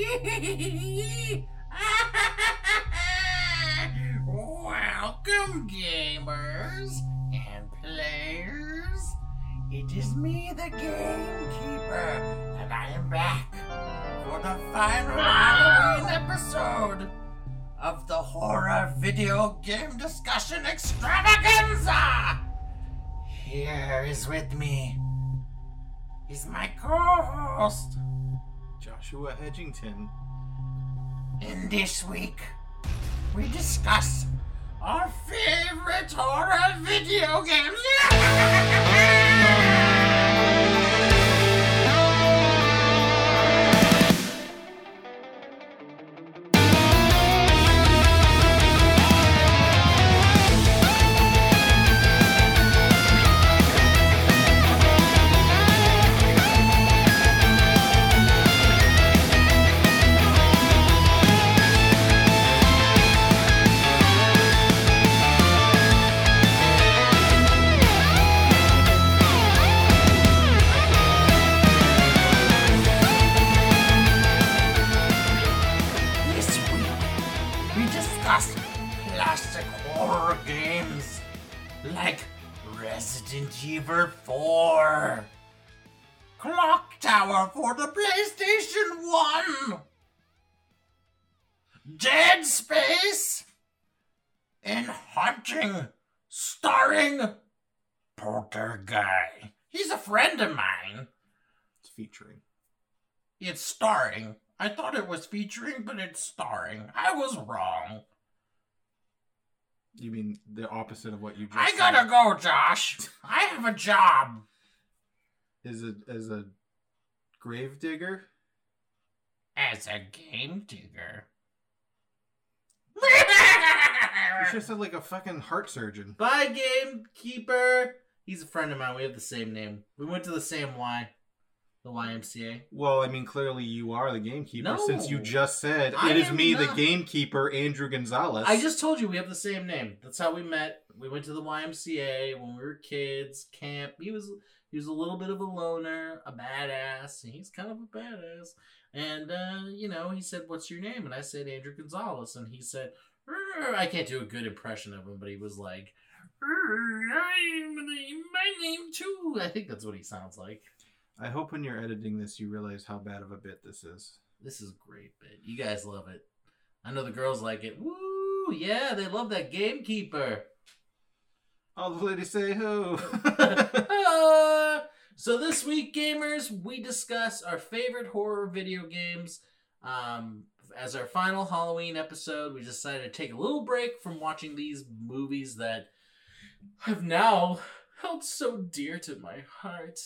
Welcome, gamers and players. It is me, the Gamekeeper, and I am back for the final Halloween episode of the horror video game discussion extravaganza. Here is with me is my co-host. Joshua Edgington. And this week, we discuss our favorite horror video games. It's starring. I thought it was featuring, but it's starring. I was wrong. You mean the opposite of what you just I gotta go, Josh. I have a job. Is it as a grave digger? As a game digger. You should have said like a fucking heart surgeon. Bye, gamekeeper. He's a friend of mine. We have the same name. We went to the same Y, the YMCA. Well, I mean, clearly you are the gamekeeper No. since you just said I it is me, the gamekeeper, Andrew Gonzalez. I just told you we have the same name. That's how we met. We went to the YMCA when we were kids. Camp. He was he was a little bit of a loner, a badass. and He's kind of a badass. And uh, you know, he said, "What's your name?" And I said, "Andrew Gonzalez." And he said, "I can't do a good impression of him, but he was like." "Er, I'm my name too. I think that's what he sounds like. I hope when you're editing this, you realize how bad of a bit this is. This is a great bit. You guys love it. I know the girls like it. Woo! Yeah, they love that gamekeeper. All the ladies say who. Ah! so this week, gamers, we discuss our favorite horror video games. Um, as our final Halloween episode, we decided to take a little break from watching these movies that have now held so dear to my heart.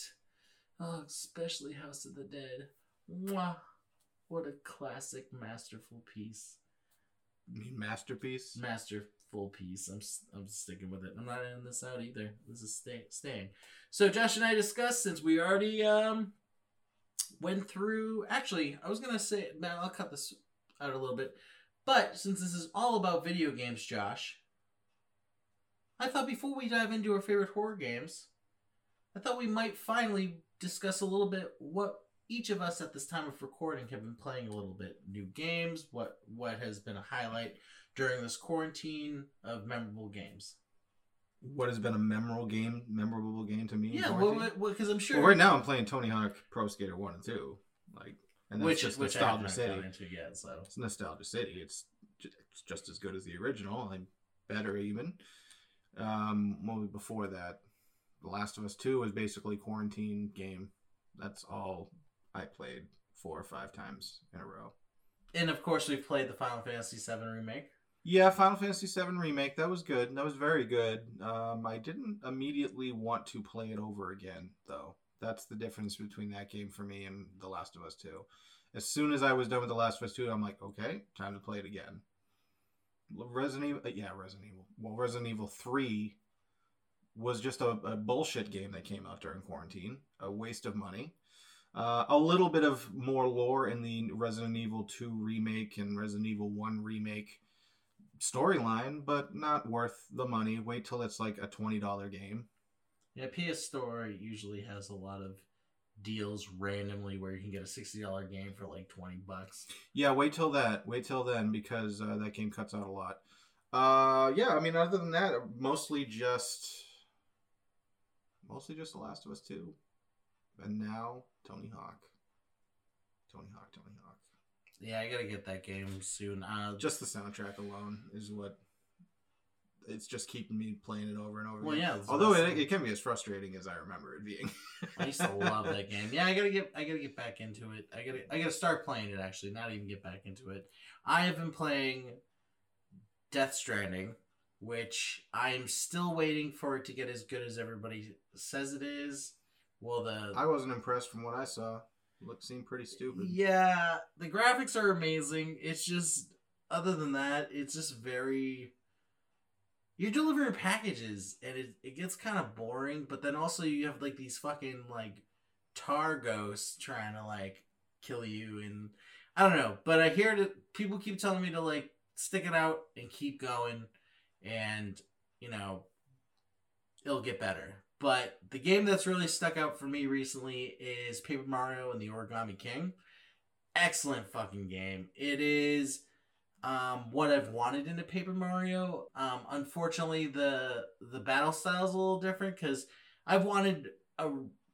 Oh, especially House of the Dead. Mwah. What a classic, masterful piece. You mean masterpiece? Masterful piece. I'm I'm sticking with it. I'm not ending this out either. This is stay, staying. So Josh and I discussed since we already um went through. Actually, I was gonna say, man, I'll cut this out a little bit. But since this is all about video games, Josh, I thought before we dive into our favorite horror games, I thought we might finally discuss a little bit what each of us at this time of recording have been playing a little bit new games what what has been a highlight during this quarantine of memorable games What has been a memorable game? Memorable game to me? yeah well because i'm sure Well, right now I'm playing Tony Hawk Pro Skater One and Two, like, and that's which just which Nostalgia City. yet so It's Nostalgia City. It's, ju- it's just as good as the original, and better even. Um, was before that? The Last of Us Two was basically quarantine game. That's all I played four or five times in a row. and of course we've played the final fantasy 7 remake Yeah, Final Fantasy VII remake. That was good. That was very good. Um, I didn't immediately want to play it over again, though. That's the difference between that game for me and The Last of Us Two. As soon as I was done with The Last of Us Two, I'm like, okay, time to play it again. Resident Evil, uh, yeah, Resident Evil. Well, Resident Evil Three was just a, a bullshit game that came out during quarantine. A waste of money. Uh, a little bit of more lore in the Resident Evil 2 remake and Resident Evil 1 remake storyline, but not worth the money. Wait till it's like a $20 game. yeah ps store usually has a lot of deals randomly where you can get a sixty dollar game for like twenty bucks. Yeah, wait till that. Wait till then because uh, that game cuts out a lot. Uh, yeah, I mean, other than that, mostly just, mostly just The Last of Us Two, and now Tony Hawk. Tony Hawk, Tony Hawk. Yeah, I gotta get that game soon. Uh, Just the soundtrack alone is what. It's just keeping me playing it over and over. well, again. yeah. Although it, it can be as frustrating as I remember it being. I used to love that game. Yeah, I gotta get I gotta get back into it. I gotta I gotta start playing it actually, not even get back into it. I have been playing Death Stranding, which I'm still waiting for it to get as good as everybody says it is. Well the I wasn't impressed from what I saw. Looked seemed pretty stupid. Yeah, the graphics are amazing. It's just other than that, it's just very you're delivering packages and it, it gets kind of boring, but then also you have like these fucking like tar ghosts trying to like kill you and I don't know, but I hear that people keep telling me to like stick it out and keep going and you know it'll get better. But the game that's really stuck out for me recently is Paper Mario and the Origami King. Excellent fucking game. It is um, what I've wanted in a Paper Mario. Um, unfortunately, the the battle style is a little different because I've wanted a,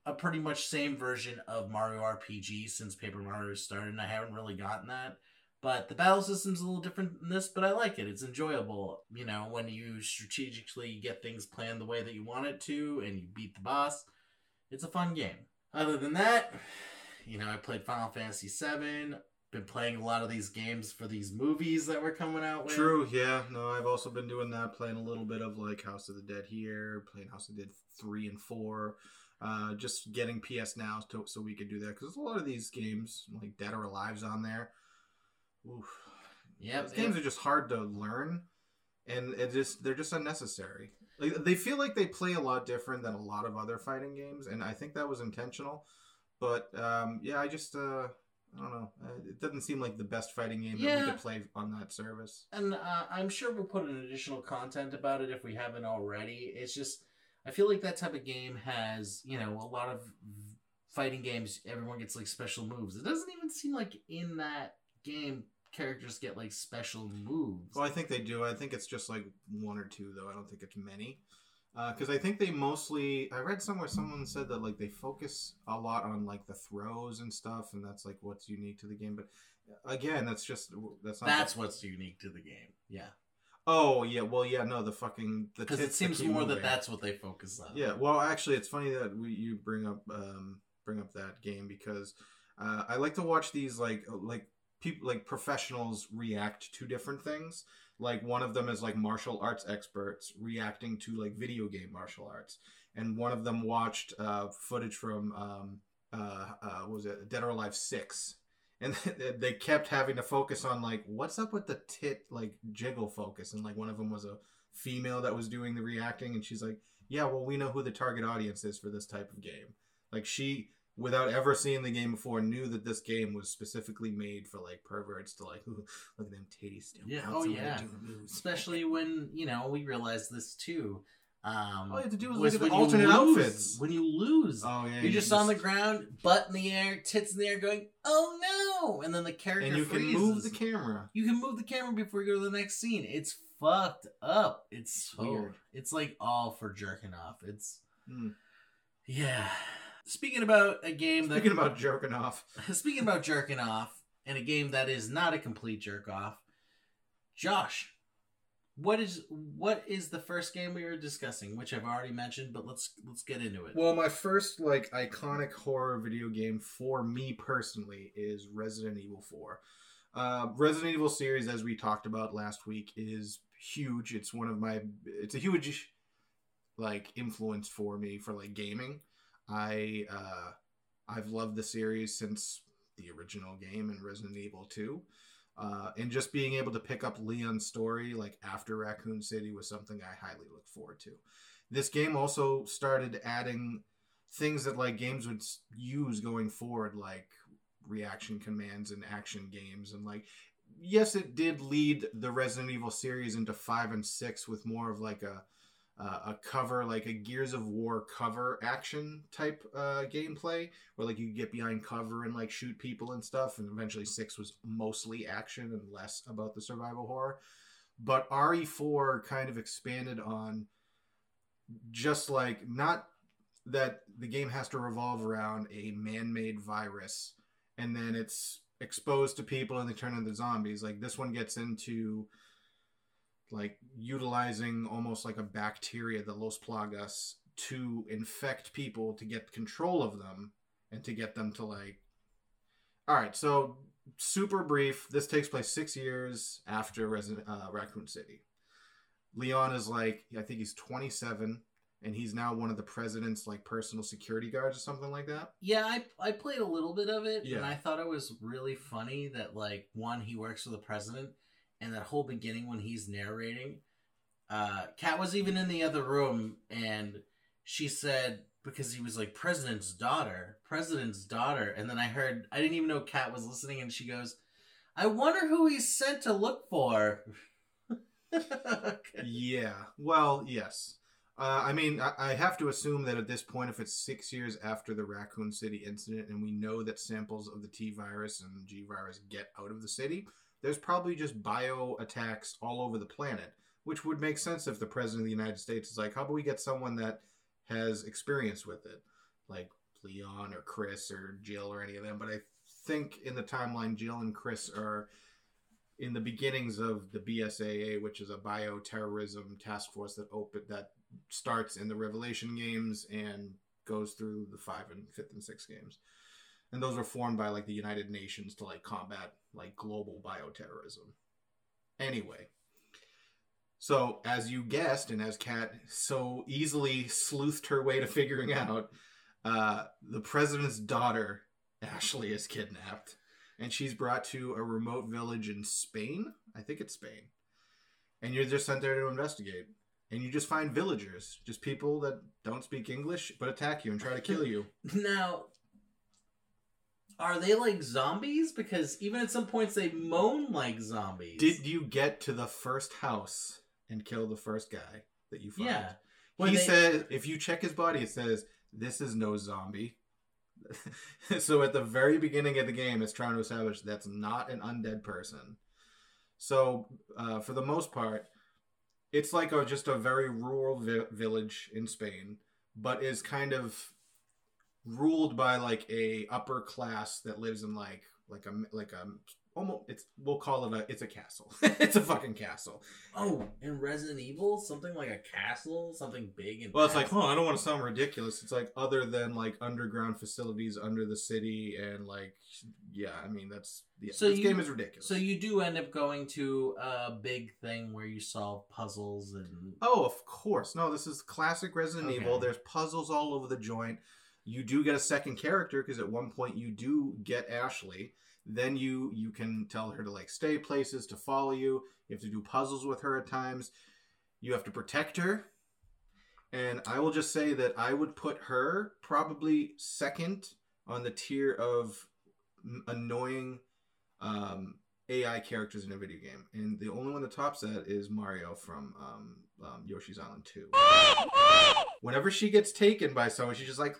a pretty much same version of Mario RPG since Paper Mario started, and I haven't really gotten that. But the battle system's a little different than this, but I like it. It's enjoyable. You know, when you strategically get things planned the way that you want it to and you beat the boss, it's a fun game. Other than that, you know, I played Final Fantasy VII. Been playing a lot of these games for these movies that were coming out with. True, yeah. No, I've also been doing that, playing a little bit of like House of the Dead here, playing House of the Dead 3 and 4. Uh, just getting PS Now to, so we could do that because a lot of these games, like Dead or Alive's on there. Oof. Those games are just hard to learn, and it just they're just unnecessary. Like they feel like they play a lot different than a lot of other fighting games, and I think that was intentional. But um, yeah, I just uh, I don't know. Uh, It doesn't seem like the best fighting game that we could play on that service. and uh, I'm sure we'll put in additional content about it if we haven't already. It's just I feel like that type of game has you know a lot of fighting games. Everyone gets like special moves. It doesn't even seem like in that game characters get like special moves. Well, I think they do. I think it's just like one or two, though. I don't think it's many. Because I think they mostly. I read somewhere someone said that like they focus a lot on like the throws and stuff, and that's like what's unique to the game. But again, that's just that's not. That's what's unique to the game. Yeah, Oh yeah, well yeah, no, the fucking the because it seems more that that's what they focus on. Yeah, well, actually, it's funny that we you bring up um bring up that game because uh, I like to watch these like like people like professionals react to different things. Like one of them is like martial arts experts reacting to like video game martial arts, and one of them watched uh, footage from um uh, uh was it Dead or Alive six. And they kept having to focus on like what's up with the tit like jiggle focus, and like one of them was a female that was doing the reacting, and she's like, yeah, well, we know who the target audience is for this type of game. Like she, without ever seeing the game before, knew that this game was specifically made for like perverts to like, look at them titties still. Yeah, oh, yeah. especially when you know we realized this too. Um, All you have to do is look at the alternate lose- outfits. When you lose, Oh yeah, you're just, on the ground, butt in the air, tits in the air, going, "Oh no!" And then the character and you can move the camera. You can move the camera before you go to the next scene. It's fucked up. It's Oh. weird. It's like all for jerking off. It's Hmm. yeah. Speaking about a game that Speaking about jerking off, Speaking about jerking off, and a game that is not a complete jerk off, Josh, what is what is the first game we were discussing, which I've already mentioned, but let's let's get into it. well, my first like iconic horror video game for me personally is Resident Evil Four. Uh, Resident Evil series, as we talked about last week, is huge. It's one of my. It's a huge like influence for me for like gaming. I uh, I've loved the series since the original game and Resident Evil Two. Uh, and just being able to pick up Leon's story like after Raccoon City was something I highly look forward to. This game also started adding things that like games would use going forward, like reaction commands and action games, and like yes, it did lead the Resident Evil series into five and six with more of like a uh, a cover like a Gears of War cover action type uh, gameplay where like you get behind cover and like shoot people and stuff. And eventually six was mostly action and less about the survival horror. But RE4 kind of expanded on just like not that the game has to revolve around a man-made virus and then it's exposed to people and they turn into zombies like this one gets into like utilizing almost like a bacteria the los plagas to infect people to get control of them and to get them to like all right so super brief this takes place six years after Resident, uh, raccoon city leon is like i think he's 27 and he's now one of the president's like personal security guards or something like that. Yeah, I I played a little bit of it, Yeah. and I thought it was really funny that like one he works for the president, and that whole beginning when he's narrating, uh, was even in the other room, and she said because he was like president's daughter, president's daughter, and then I heard I didn't even know Kat was listening, and she goes, "I wonder who he's sent to look for." Okay. Yeah. Well, yes. Uh, I mean, I, I have to assume that at this point, if it's six years after the Raccoon City incident, and we know that samples of the T virus and G virus get out of the city, there's probably just bio attacks all over the planet, which would make sense if the president of the United States is like, "How about we get someone that has experience with it, like Leon or Chris or Jill or any of them?" But I think in the timeline, Jill and Chris are in the beginnings of the BSAA, which is a bioterrorism task force that open that starts in the Revelation games and goes through the five and fifth and sixth games. And those were formed by like the United Nations to like combat like global bioterrorism. Anyway, so as you guessed, and as Kat so easily sleuthed her way to figuring out, uh, the president's daughter Ashley is kidnapped, and she's brought to a remote village in Spain. I think it's Spain, and you're just sent there to investigate. And you just find villagers, just people that don't speak English but attack you and try to kill you. Now, are they like zombies? Because even at some points they moan like zombies. Did you get to the first house and kill the first guy that you find? yeah. He When they- says, if you check his body, it says, this is no zombie. so at the very beginning of the game, it's trying to establish that's not an undead person. So uh, for the most part, it's like a, just a very rural vi- village in Spain, but is kind of ruled by like a upper class that lives in like like a like a almost it's we'll call it a it's a castle. it's a fucking castle. Oh, in Resident Evil, something like a castle, something big and Well, it's like, oh, I don't want to sound ridiculous. It's like other than like underground facilities under the city and like, yeah, I mean that's yeah. So this you- game is ridiculous. So you do end up going to a big thing where you solve puzzles and oh, of course, no, this is classic Resident Okay. Evil. There's puzzles all over the joint. You do get a second character because at one point you do get Ashley. Then you you can tell her to like stay places to follow you. You have to do puzzles with her at times. You have to protect her. And I will just say that I would put her probably second on the tier of annoying um, AI characters in a video game. And the only one that tops that is Mario from um, um, Yoshi's Island 2. Whenever she gets taken by someone, she's just like!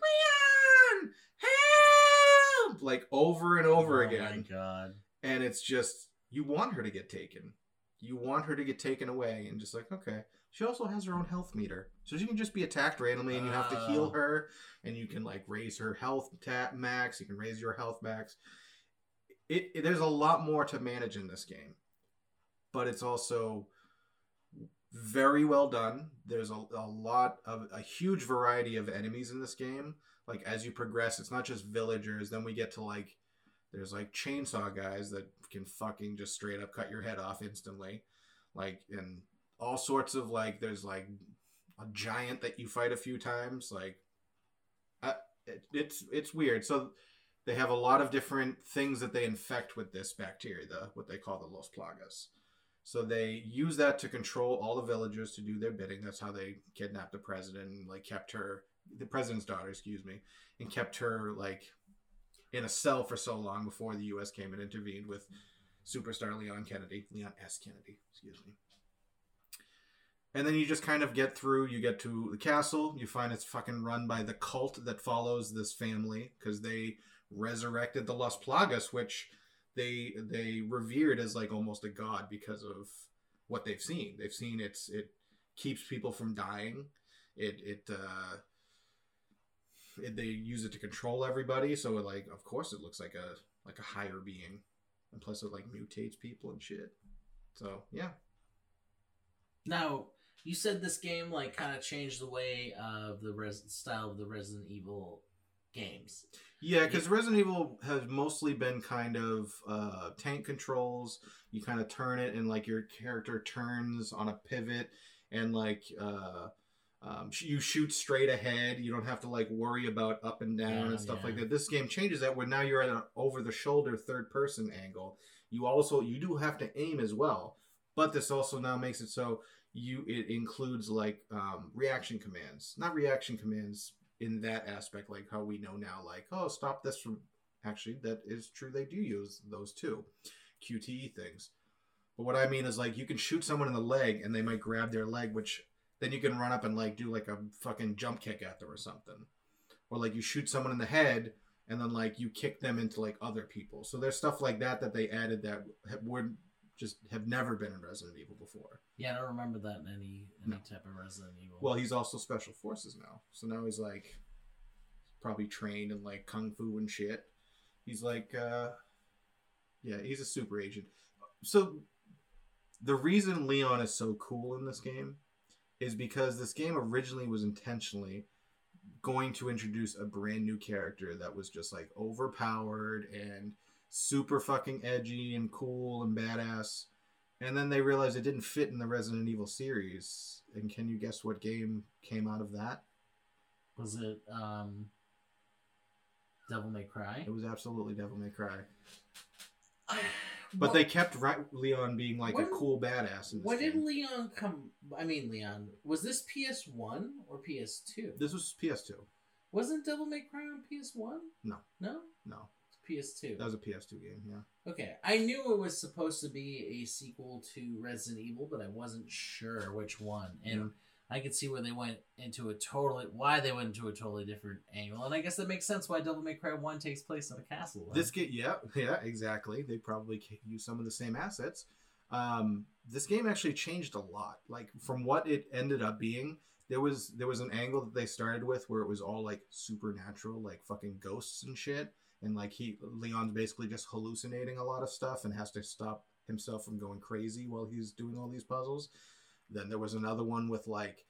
Like over and over oh again. My god. and it's just you want her to get taken. You want her to get taken away and just like okay. She also has her own health meter. So she can just be attacked randomly and you have to heal Oh. her and you can like raise her health ta- max. You can raise your health max. It, it there's a lot more to manage in this game but it's also very well done. There's a, a lot of a huge variety of enemies in this game like as you progress it's not just villagers then we get to like there's like chainsaw guys that can fucking just straight up cut your head off instantly. Like, and all sorts of like, there's like a giant that you fight a few times. Like, it, it's it's weird. So they have a lot of different things that they infect with this bacteria, the what they call the Los Plagas. So they use that to control all the villagers to do their bidding. That's how they kidnapped the president and like kept her, the president's daughter, excuse me, and kept her like in a cell for so long before the U.S. came and intervened with superstar Leon Kennedy, Leon S. Kennedy, excuse me. And then you just kind of get through. You get to the castle. You find it's fucking run by the cult that follows this family because they resurrected the Las Plagas, which they they revered as like almost a god because of what they've seen. They've seen it's it keeps people from dying. It it uh they use it to control everybody. So it, like of course it looks like a like a higher being, and plus it like mutates people and shit. So yeah, Now, you said this game like kind of changed the way of the res- style of the Resident Evil games. Yeah, because Resident Evil has mostly been kind of uh, tank controls. You kind of turn it, and like your character turns on a pivot, and like uh, um, you shoot straight ahead. You don't have to like worry about up and down Yeah, and stuff yeah. like that. This game changes that where now you're at an over the shoulder third person angle. You also you do have to aim as well, but this also now makes it so you it includes like um, reaction commands, not reaction commands in that aspect, like how we know now, like, oh, stop this from. Actually, that is true. They do use those too, QTE things. But what I mean is, like, you can shoot someone in the leg and they might grab their leg, which then you can run up and, like, do, like, a fucking jump kick at them or something. Or, like, you shoot someone in the head and then, like, you kick them into, like, other people. So there's stuff like that that they added that ha- would just have never been in Resident Evil before. Yeah, I don't remember that in any any No. type of Resident Evil. Well, he's also special forces now. So now he's like probably trained in like kung fu and shit. He's like uh yeah, he's a super agent. So the reason Leon is so cool in this game is because this game originally was intentionally going to introduce a brand new character that was just like overpowered and super fucking edgy and cool and badass. And then they realized it didn't fit in the Resident Evil series. And can you guess what game came out of that? was it um, Devil May Cry? It was absolutely Devil May Cry. But Well, they kept right Leon being like When- a cool badass in When did. Leon come? I mean, Leon was this PS One or PS Two? This was PS2. Wasn't Devil May Cry on PS One? No. no, No, it's PS Two. that was a PS2 game, yeah. Okay, I knew it was supposed to be a sequel to Resident Evil, but I wasn't sure which one. And I could see where they went into a totally why they went into a totally different angle, and I guess that makes sense why Devil May Cry One takes place in a castle. This game, yeah, yeah, exactly. They probably use some of the same assets. Um, this game actually changed a lot. Like from what it ended up being, there was there was an angle that they started with where it was all like supernatural, like fucking ghosts and shit, and like he Leon's basically just hallucinating a lot of stuff and has to stop himself from going crazy while he's doing all these puzzles. Then there was another one with like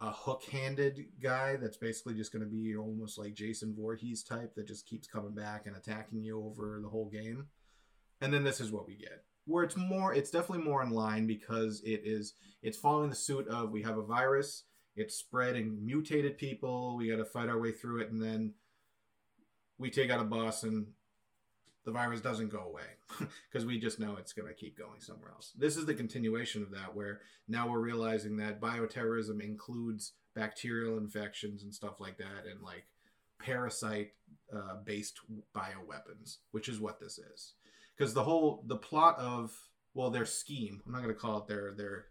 a hook-handed guy that's basically just going to be almost like Jason Voorhees type that just keeps coming back and attacking you over the whole game. And then this is what we get. Where it's more it's definitely more in line because it is it's following the suit of we have a virus, it's spreading mutated people, we got to fight our way through it and then we take out a boss and the virus doesn't go away because we just know it's going to keep going somewhere else. This is the continuation of that, where now we're realizing that bioterrorism includes bacterial infections and stuff like that, and like parasite uh, based bioweapons, which is what this is. Because the whole the plot of well, their scheme. I'm not going to call it their their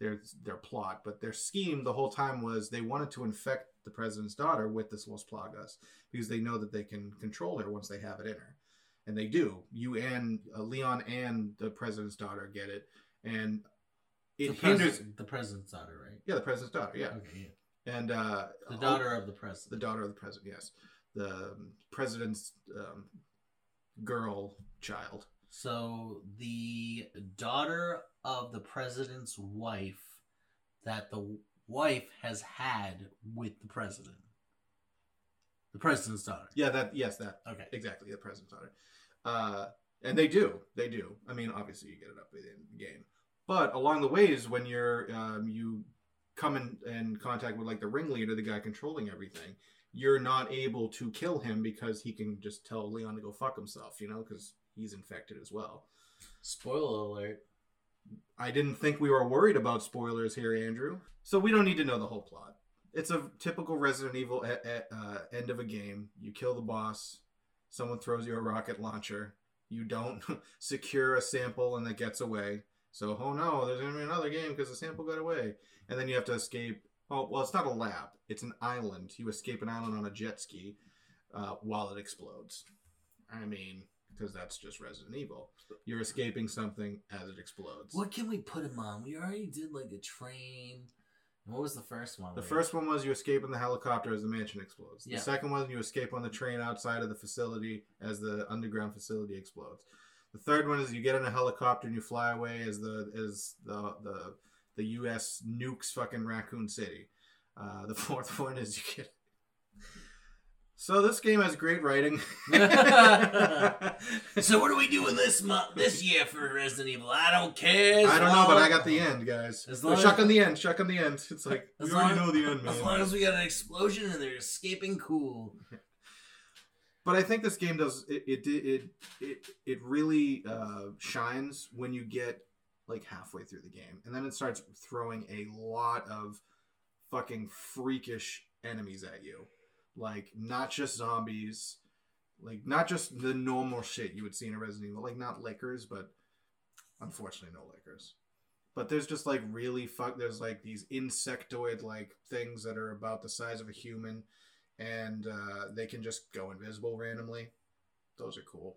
their their plot, but their scheme the whole time was they wanted to infect the president's daughter with this Los Plagas because they know that they can control her once they have it in her and they do. You and uh, Leon and the president's daughter get it, and it the, hinders. the president's daughter, right? Yeah, the president's daughter. Yeah, Okay, yeah. and uh, The daughter of the president. the daughter of the president. Yes, the um, president's um, girl child. So the daughter of the president's wife that the wife has had with the president. The president's daughter. Yeah, that. Yes, that. Okay. Exactly, the president's daughter. Uh, and they do. They do. I mean, obviously, you get it up within the game, but along the ways, when you're um, you come in, in contact with like the ringleader, the guy controlling everything, you're not able to kill him because he can just tell Leon to go fuck himself. You know, because he's infected as well. Spoiler alert. I didn't think we were worried about spoilers here, Andrew. So we don't need to know the whole plot. It's a typical Resident Evil e- e- uh, end of a game. You kill the boss, someone throws you a rocket launcher, you don't secure a sample and it gets away, So, oh no, there's to be another game because the sample got away. And then you have to escape. Oh, well, it's not a lab, it's an island. You escape an island on a jet ski uh, while it explodes. I mean, because that's just Resident Evil. You're escaping something as it explodes. What can we put him on? We already did like a train. What was the first one? The first one was you escape in the helicopter as the mansion explodes. Yeah. The second one, you escape on the train outside of the facility as the underground facility explodes. The third one is you get in a helicopter and you fly away as the as the the the U.S. nukes fucking Raccoon City. Uh, the fourth one is you get. So this game has great writing. So what are we doing this month, this year for Resident Evil? I don't care. I don't know, but I got the end, guys. As long as- on the end. Shuck on the end. It's like we already know the end, man. As long as we got an explosion and they're escaping, cool. But I think this game does it. It it it, it really uh, shines when you get like halfway through the game, and then it starts throwing a lot of fucking freakish enemies at you, like not just zombies, like not just the normal shit you would see in a Resident Evil, like not lickers, but unfortunately no lickers. But there's just like really fuck. There's like these insectoid like things that are about the size of a human and uh, they can just go invisible randomly. Those are cool.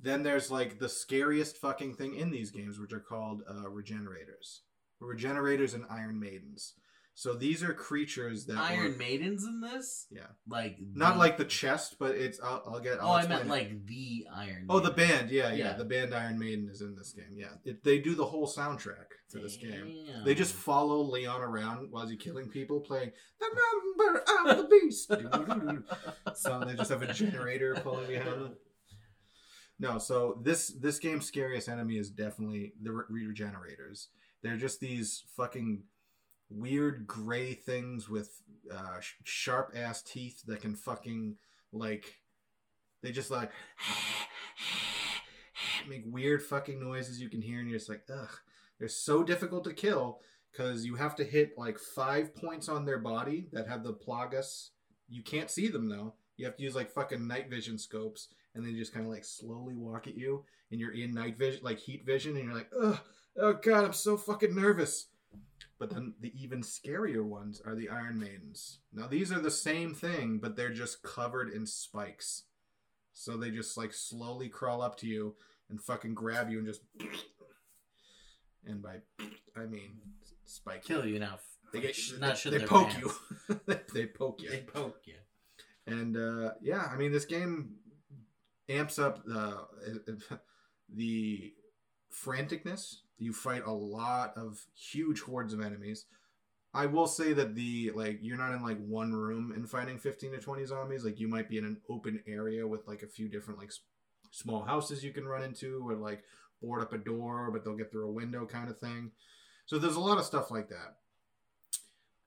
Then there's like the scariest fucking thing in these games, which are called uh, regenerators. Regenerators and Iron Maidens. So these are creatures that Iron were- Maidens in this? Yeah. Like not the- like the chest, but it's. I'll, I'll get. I'll Oh, I meant it. like the Iron. Oh, the band. Yeah, yeah, Yeah. The band Iron Maiden is in this game. Yeah, it, they do the whole soundtrack to this game. They just follow Leon around while he's killing people, playing the number of the beast. So they just have a generator pulling behind them. No, so this this game's scariest enemy is definitely the re- regenerators. They're just these fucking weird gray things with uh, sh- sharp ass teeth that can fucking like they just like make weird fucking noises you can hear, and you're just like, ugh. They're so difficult to kill because you have to hit like five points on their body that have the plagas. You can't see them though. You have to use like fucking night vision scopes, and they just kind of like slowly walk at you, and you're in night vision, like heat vision, and you're like, ugh, oh god, I'm so fucking nervous. But then the even scarier ones are the Iron Maidens. Now these are the same thing, but they're just covered in spikes. So they just like slowly crawl up to you and fucking grab you and just and by I mean spike kill you now. They get not they, they poke you. they poke you. They poke you. And uh, yeah, I mean, this game amps up the the franticness. You fight a lot of huge hordes of enemies. I will say that the like you're not in like one room and fighting 15 to 20 zombies. Like you might be in an open area with like a few different like s- small houses you can run into or like board up a door, but they'll get through a window kind of thing. So there's a lot of stuff like that.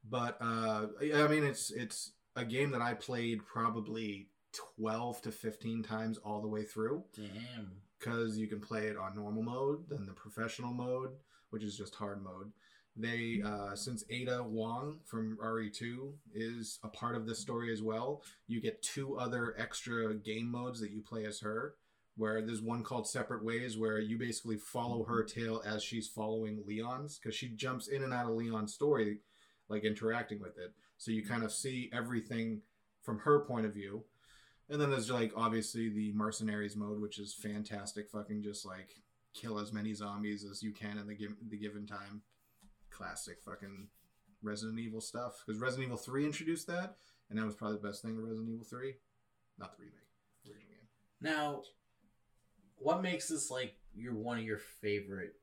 But uh, I mean, it's it's a game that I played probably 12 to 15 times all the way through Damn. Because you can play it on normal mode, then the professional mode, which is just hard mode. They, uh, since Ada Wong from RE2 is a part of this story as well, you get two other extra game modes that you play as her. Where there's one called Separate Ways, where you basically follow her tail as she's following Leon's, because she jumps in and out of Leon's story, like interacting with it. So you kind of see everything from her point of view. And then there's like obviously the mercenaries mode, which is fantastic. Fucking just like kill as many zombies as you can in the, the given time. Classic fucking Resident Evil stuff. Because Resident Evil 3 introduced that, and that was probably the best thing of Resident Evil 3. Not the remake, original game. Now, what makes this like your one of your favorite?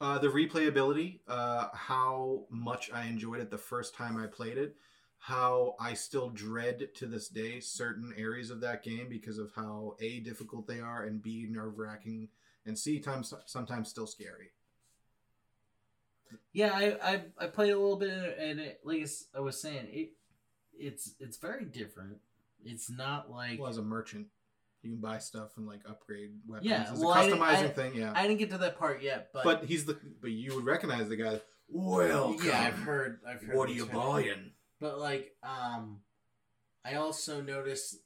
Uh, the replayability, uh, how much I enjoyed it the first time I played it, how I still dread to this day certain areas of that game because of how A, difficult they are, and B, nerve wracking, and C, times, sometimes still scary. Yeah, I I, I played a little bit, and it, like I was saying, it it's it's very different. It's not like Well, as a merchant, you can buy stuff and like upgrade weapons. Yeah, it's well, a customizing I- thing, yeah. I didn't get to that part yet, but, but he's the, but you would recognize the guy. Welcome. yeah, I've heard. I've heard. What are you term. buying? But like, um, I also noticed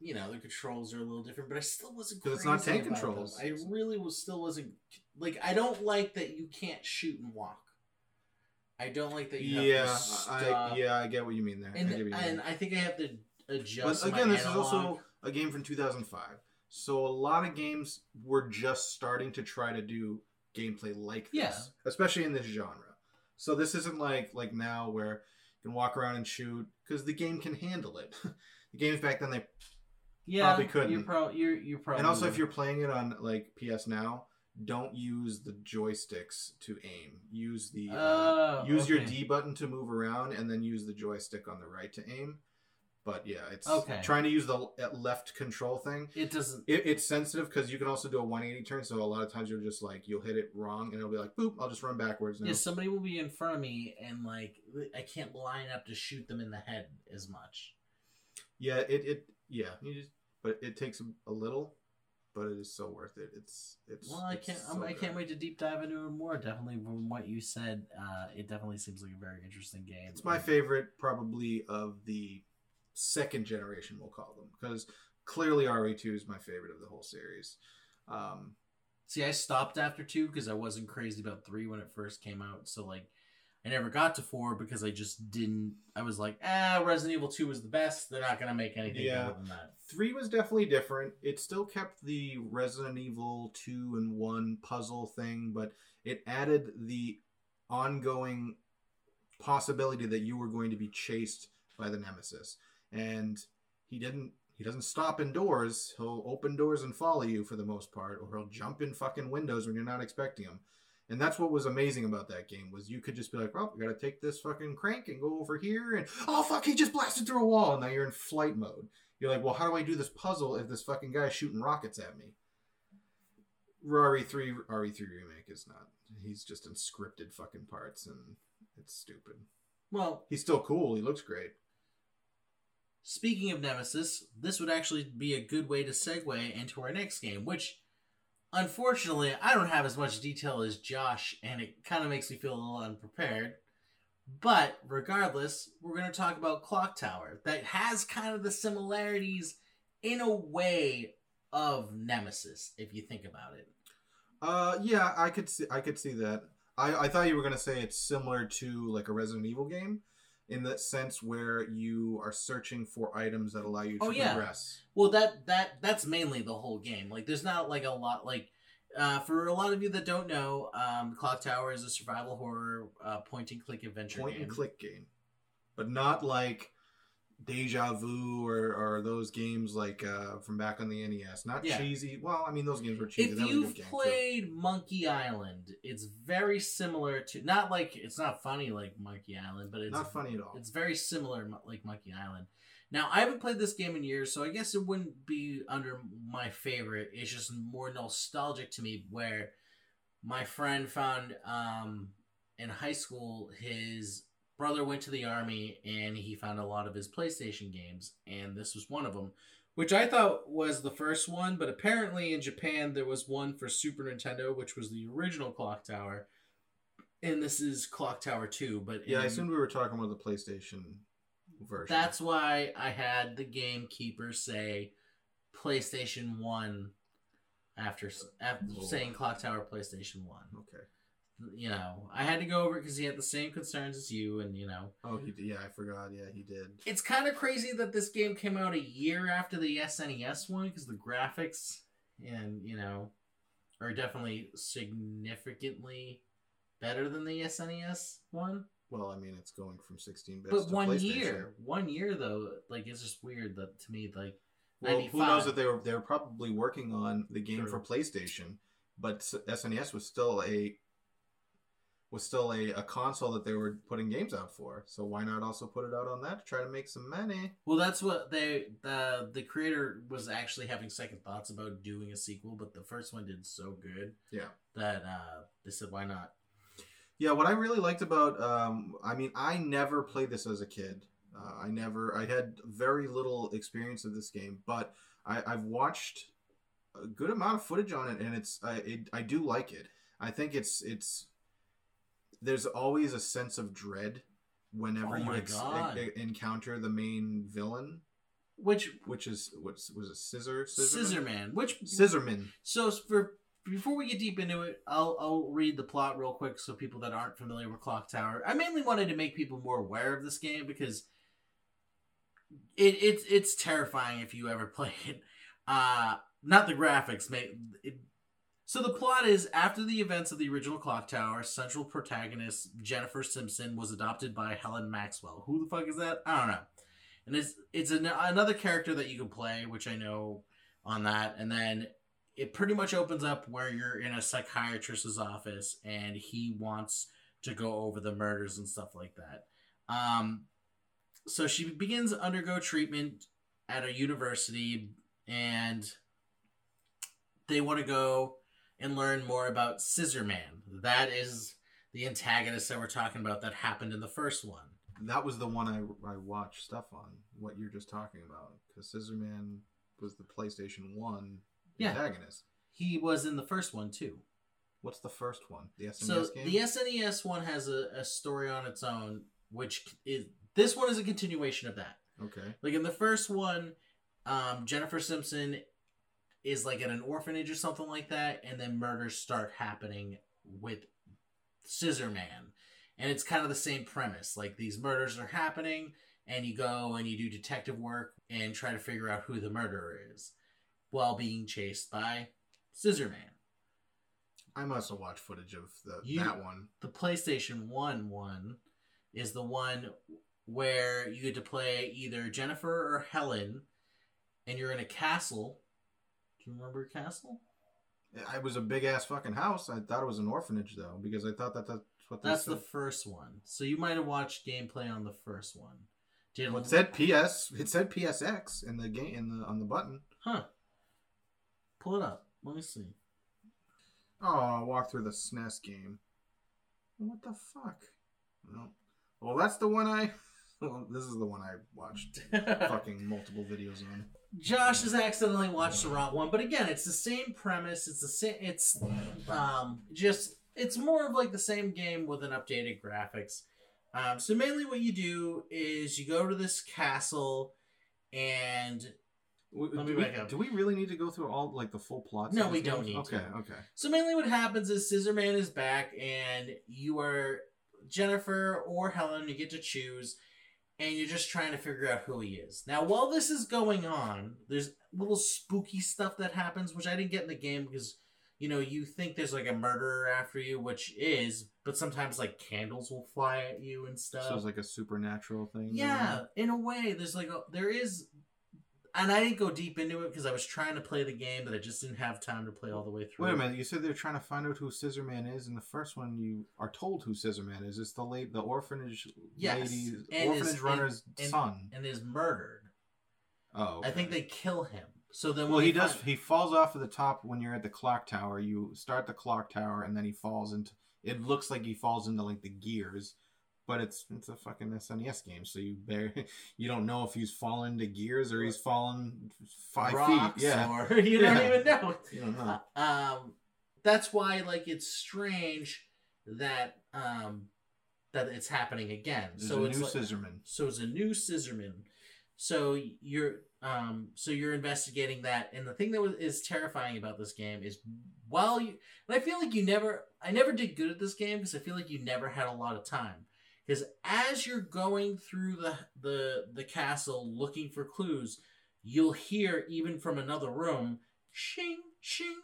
you know the controls are a little different, but I still wasn't. 'Cause it's not tank about them. controls. I really was still wasn't like I don't like that you can't shoot and walk. I don't like that you Yeah, have to stop. I yeah, I get what you mean there. I and you mean. and I think I have to adjust. But again, this is also a game from 2005. So a lot of games were just starting to try to do gameplay like this, Yeah. especially in this genre. So this isn't like like now where can walk around and shoot because the game can handle it. the games back then they yeah, probably couldn't. You're, pro- you're, you're probably and also if you're playing it on like PS now, don't use the joysticks to aim. Use the uh, Oh, use your. D button to move around, and then use the joystick on the right to aim. But yeah, it's Okay. trying to use the left control thing. It doesn't. It, it's sensitive because you can also do a 180 turn. So a lot of times you're just like you'll hit it wrong, and it'll be like boop. I'll just run backwards now. Yeah, somebody will be in front of me, and like I can't line up to shoot them in the head as much. Yeah, it it yeah. You just but it takes a, little, but it is so worth it. It's it's. Well, I can't. so I can't wait to deep dive into it more. Definitely from what you said, uh, it definitely seems like a very interesting game. It's my favorite, probably of the second generation. We'll call them because clearly RE2 is my favorite of the whole series. Um, See, I stopped after two because I wasn't crazy about three when it first came out. So like, I never got to four because I just didn't. I was like, ah, Resident Evil Two was the best. They're not gonna make anything Yeah. better than that. three was definitely different. It still kept the Resident Evil two and one puzzle thing, but it added the ongoing possibility that you were going to be chased by the nemesis, and he didn't. He doesn't stop indoors. He'll open doors and follow you for the most part, or he'll jump in fucking windows when you're not expecting him. And that's what was amazing about that game was you could just be like, "Oh, we gotta take this fucking crank and go over here," and oh fuck, he just blasted through a wall, and now you're in flight mode. You're like, well, how do I do this puzzle if this fucking guy's shooting rockets at me? RE3 RE3 remake is not. He's just in scripted fucking parts, and it's stupid. Well, He's still cool. He looks great. Speaking of Nemesis, this would actually be a good way to segue into our next game, which unfortunately I don't have as much detail as Josh, and it kind of makes me feel a little unprepared. But regardless, we're going to talk about Clock Tower that has kind of the similarities in a way of Nemesis, if you think about it. Uh, yeah, I could see. I could see that. I I thought you were gonna say it's similar to like a Resident Evil game, in that sense where you are searching for items that allow you to Oh, yeah. progress. Well, that that that's mainly the whole game. Like, there's not like a lot like. Uh, for a lot of you that don't know, um, Clock Tower is a survival horror uh, point and click adventure point game. and click game, but not like Deja Vu or, or those games like uh, from back on the NES. Not Yeah. cheesy. Well, I mean those games were cheesy. If you've good game, too. played Monkey Island, it's very similar to not like it's not funny like Monkey Island, but it's not funny at all. It's very similar like Monkey Island. Now I haven't played this game in years, so I guess it wouldn't be under my favorite. It's just more nostalgic to me. Where my friend found um, in high school, his brother went to the army, and he found a lot of his PlayStation games, and this was one of them. Which I thought was the first one, but apparently in Japan there was one for Super Nintendo, which was the original Clock Tower, and this is Clock Tower Two. But yeah, I assumed we were talking about the PlayStation version. that's why I had the gamekeeper say PlayStation One after after Oh. saying Clock Tower PlayStation One. okay. You know, I had to go over it because he had the same concerns as you, and you know, Oh, he did. Yeah, I forgot. Yeah, he did. it's kind of crazy that this game came out a year after the SNES one because the graphics and you know are definitely significantly better than the SNES one. Well, I mean, it's going from 16 bits. But to one year, one year though, like it's just weird that to me, like Well, who knows that they were they were probably working on the game True. for PlayStation, but SNES was still a was still a, a console that they were putting games out for. So why not also put it out on that to try to make some money? Well, that's what they the the creator was actually having second thoughts about doing a sequel, but the first one did so good, Yeah. that uh they said why not? Yeah, what I really liked about, um, I mean, I never played this as a kid. Uh, I never, I had very little experience of this game, but I, I've watched a good amount of footage on it, and it's, I, it, I do like it. I think it's, it's, there's always a sense of dread whenever Oh you ex- e- encounter the main villain. which which is what's was it scissor Scissor Man, which Scissorman. So for before we get deep into it, I'll I'll read the plot real quick so people that aren't familiar with Clock Tower. I mainly wanted to make people more aware of this game because it it's it's terrifying if you ever play it. Uh not the graphics, mate. It, so the plot is after the events of the original Clock Tower, central protagonist Jennifer Simpson was adopted by Helen Maxwell. Who the fuck is that? I don't know. And it's it's an, another character that you can play, which I know on that. And then it pretty much opens up where you're in a psychiatrist's office and he wants to go over the murders and stuff like that. Um, so she begins undergo treatment at a university and they want to go and learn more about Scissor Man. That is the antagonist that we're talking about that happened in the first one. That was the one I, I watched stuff on. What you're just talking about, because Scissor Man was the PlayStation One Yeah. antagonist. He was in the first one too. What's the first one? The SNES So game. the SNES one has a, a story on its own, which is this one is a continuation of that. okay. Like in the first one, um, Jennifer Simpson is like at an orphanage or something like that, and then murders start happening with Scissor Man, and it's kind of the same premise. Like these murders are happening, and you go and you do detective work and try to figure out who the murderer is, while being chased by Scissor Man. I must have watched footage of the, You- that one. the PlayStation 1 one is the one where you get to play either Jennifer or Helen and you're in a castle. Do you remember castle? It was a big ass fucking house. I thought it was an orphanage though, because I thought that that's what That's the first one. So you might have watched gameplay on the first one. Did Well, it said PS. It said PSX in the game in the on the button. Huh. Pull it up. Let me see. Oh, I walked through the SNES game. What the fuck? Well, well, that's the one I. Well, this is the one I watched fucking multiple videos on. Josh has accidentally watched the wrong one, but again, it's the same premise. It's the same. It's um just it's more of like the same game with an updated graphics. Um, so mainly, what you do is you go to this castle, and W- Let me we, back up. do we really need to go through all like the full plots? No, we don't need Okay, to. okay. so mainly what happens is Scissor Man is back, and you are Jennifer or Helen. You get to choose, and you're just trying to figure out who he is. Now, while this is going on, there's little spooky stuff that happens, which I didn't get in the game because you know you think there's like a murderer after you, which is, but sometimes like candles will fly at you and stuff. So it's like a supernatural thing. Yeah, in a way, there's like a, there is, and I didn't go deep into it because I was trying to play the game, but I just didn't have time to play all the way through. Wait a minute. You said they're trying to find out who Scissor Man is. and the first one, you are told who Scissor Man is. It's the late the orphanage Yes, lady, and orphanage his- runner's and- son. and is murdered. Oh, I think they kill him. So then, Well, he does. find- He falls off of the top when you're at the clock tower. You start the clock tower, and then he falls into. It looks like he falls into like the gears, but it's it's a fucking SNES game, so you bear you don't know if he's fallen to gears or he's fallen five rocks feet. Yeah, or you don't even know. you don't know. Um, that's why like it's strange that um that it's happening again. There's so a it's new like, Scissorman. So it's a new Scissorman. So you're um so you're investigating that, and the thing that was, is terrifying about this game is while you and I feel like you never I never did good at this game because I feel like you never had a lot of time. Because as you're going through the the the castle looking for clues, you'll hear even from another room, shing shing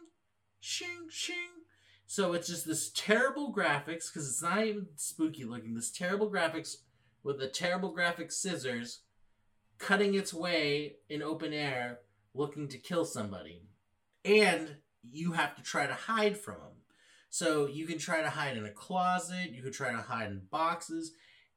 shing shing. So it's just this terrible graphics because it's not even spooky looking. This terrible graphics with the terrible graphic scissors cutting its way in open air looking to kill somebody. And you have to try to hide from them. So you can try to hide in a closet, you could try to hide in boxes,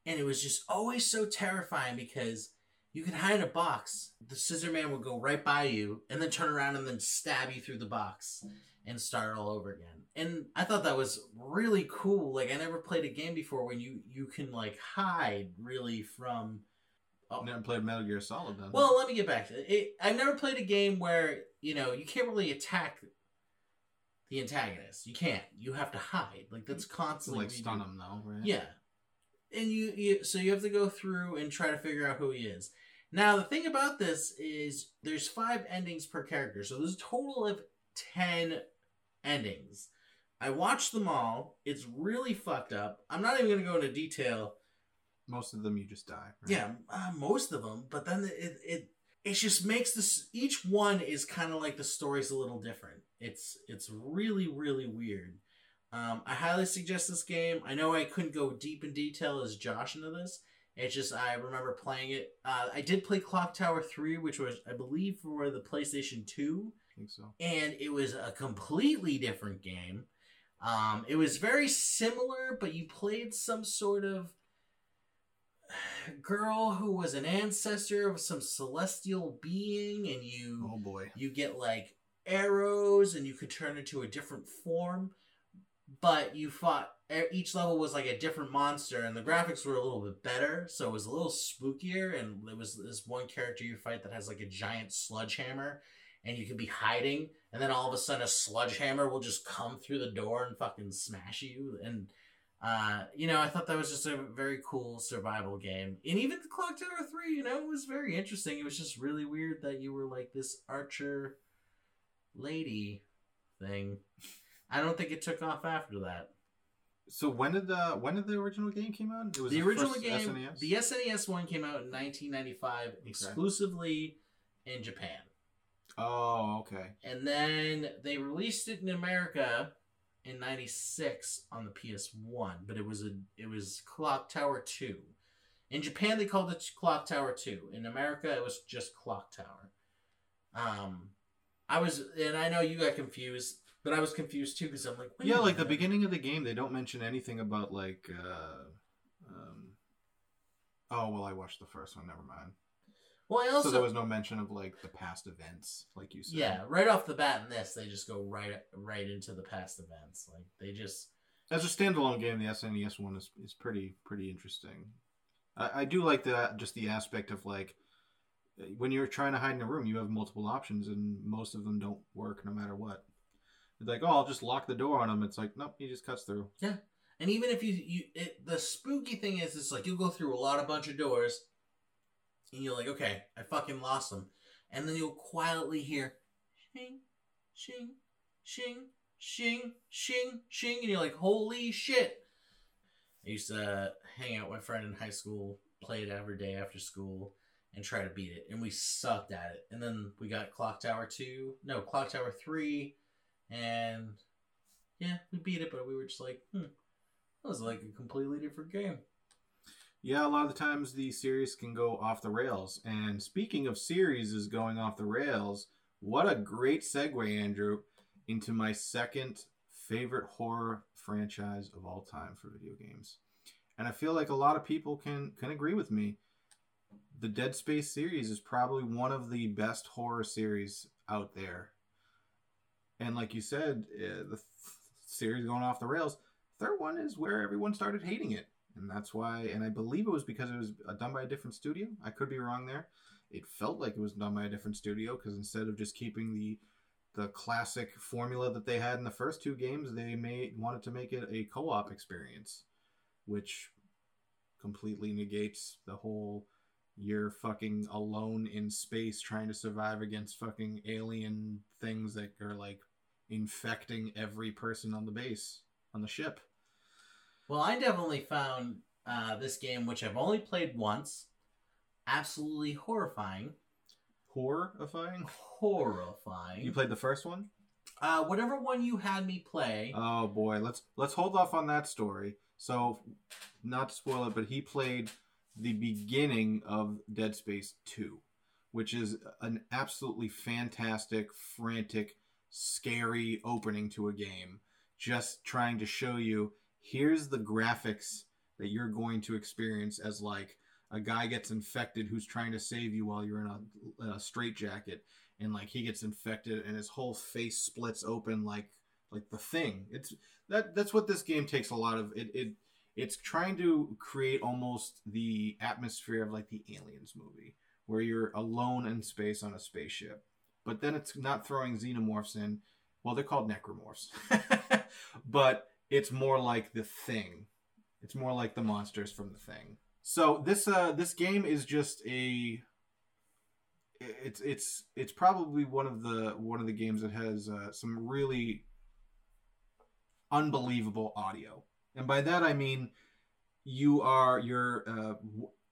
and it was just always so terrifying because you could hide in a box, the scissor man would go right by you and then turn around and then stab you through the box and start all over again. And I thought that was really cool. Like I never played a game before when you you can like hide really from oh, Never played Metal Gear Solid then. well, let me get back to it. it. I've never played a game where you know you can't really attack the antagonist. You can't. You have to hide. Like that's constantly like stun him though, right? Yeah, and you, you so you have to go through and try to figure out who he is. Now the thing about this is there's five endings per character, so there's a total of ten endings. I watched them all. It's really fucked up. I'm not even gonna go into detail. Most of them you just die. right? Yeah, uh, most of them, but then it it it just makes this each one is kind of like the story's a little different. It's it's really really weird. Um, I highly suggest this game. I know I couldn't go deep in detail as Josh into this. It's just I remember playing it. Uh, I did play Clock Tower Three, which was I believe for the PlayStation Two, I think so. and it was a completely different game. Um, it was very similar, but you played some sort of girl who was an ancestor of some celestial being, and you Oh boy. you get like arrows and you could turn into a different form but you fought each level was like a different monster and the graphics were a little bit better so it was a little spookier and there was this one character you fight that has like a giant sledgehammer and you could be hiding and then all of a sudden a sledgehammer will just come through the door and fucking smash you and uh, you know, I thought that was just a very cool survival game. And even the Clock Tower 3, you know, it was very interesting. It was just really weird that you were like this archer lady thing. I don't think it took off after that. So when did the when did the original game came out? It was the original first E game, SNES? the SNES one came out in 1995 exclusively in Japan. Oh, okay. And then they released it in America in 96 on the PS1, but it was a it was Clock Tower 2. In Japan they called it Clock Tower 2. In America it was just Clock Tower. Um I was and I know you got confused, but I was confused too because I'm like wait Yeah, like the beginning of the game, they don't mention anything about like. uh um, Oh well, I watched the first one. Never mind. Well, I also so there was no mention of like the past events, like you said. Yeah, right off the bat in this, they just go right right into the past events. Like they just As a standalone game, the SNES one is, is pretty pretty interesting. I, I do like that just the aspect of like when you're trying to hide in a room, you have multiple options, and most of them don't work no matter what. It's like, oh, I'll just lock the door on him. It's like, nope, he just cuts through. Yeah, and even if you you it, the spooky thing is, it's like you go through a lot of bunch of doors, and you're like, okay, I fucking lost them, and then you'll quietly hear, shing, shing, shing, shing, shing, shing, and you're like, holy shit. I used to hang out with my friend in high school, play it every day after school, and try to beat it. And we sucked at it. And then we got Clock Tower 2, no, Clock Tower 3, and yeah, we beat it, but we were just like, hmm, that was like a completely different game. Yeah, a lot of the times the series can go off the rails. And speaking of series is going off the rails, what a great segue, Andrew, into my second favorite horror franchise of all time for video games. And I feel like a lot of people can can agree with me. The Dead Space series is probably one of the best horror series out there. And like you said, uh, the th- series going off the rails. Third one is where everyone started hating it and that's why and i believe it was because it was uh, done by a different studio. I could be wrong there. It felt like it was done by a different studio because instead of just keeping the the classic formula that they had in the first two games they made wanted to make it a co-op experience which completely negates the whole you're fucking alone in space trying to survive against fucking alien things that are like infecting every person on the base on the ship Well, I definitely found uh, this game, which I've only played once, absolutely horrifying. horrifying Horrifying. You played the first one? uh, whatever one you had me play. Oh boy, let's let's hold off on that story. So, not to spoil it, but he played the beginning of Dead Space 2, which is an absolutely fantastic, frantic, scary opening to a game. Just trying to show you here's the graphics that you're going to experience as like a guy gets infected who's trying to save you while you're in a, a straitjacket and like he gets infected and his whole face splits open like like the thing. It's that that's what this game takes a lot of. It it it's trying to create almost the atmosphere of like the aliens movie where you're alone in space on a spaceship but then it's not throwing xenomorphs in. Well they're called necromorphs. But it's more like the thing. It's more like the monsters from the thing. So this uh this game is just a it's it's it's probably one of the one of the games that has uh, some really unbelievable audio, and by that I mean you are you're uh,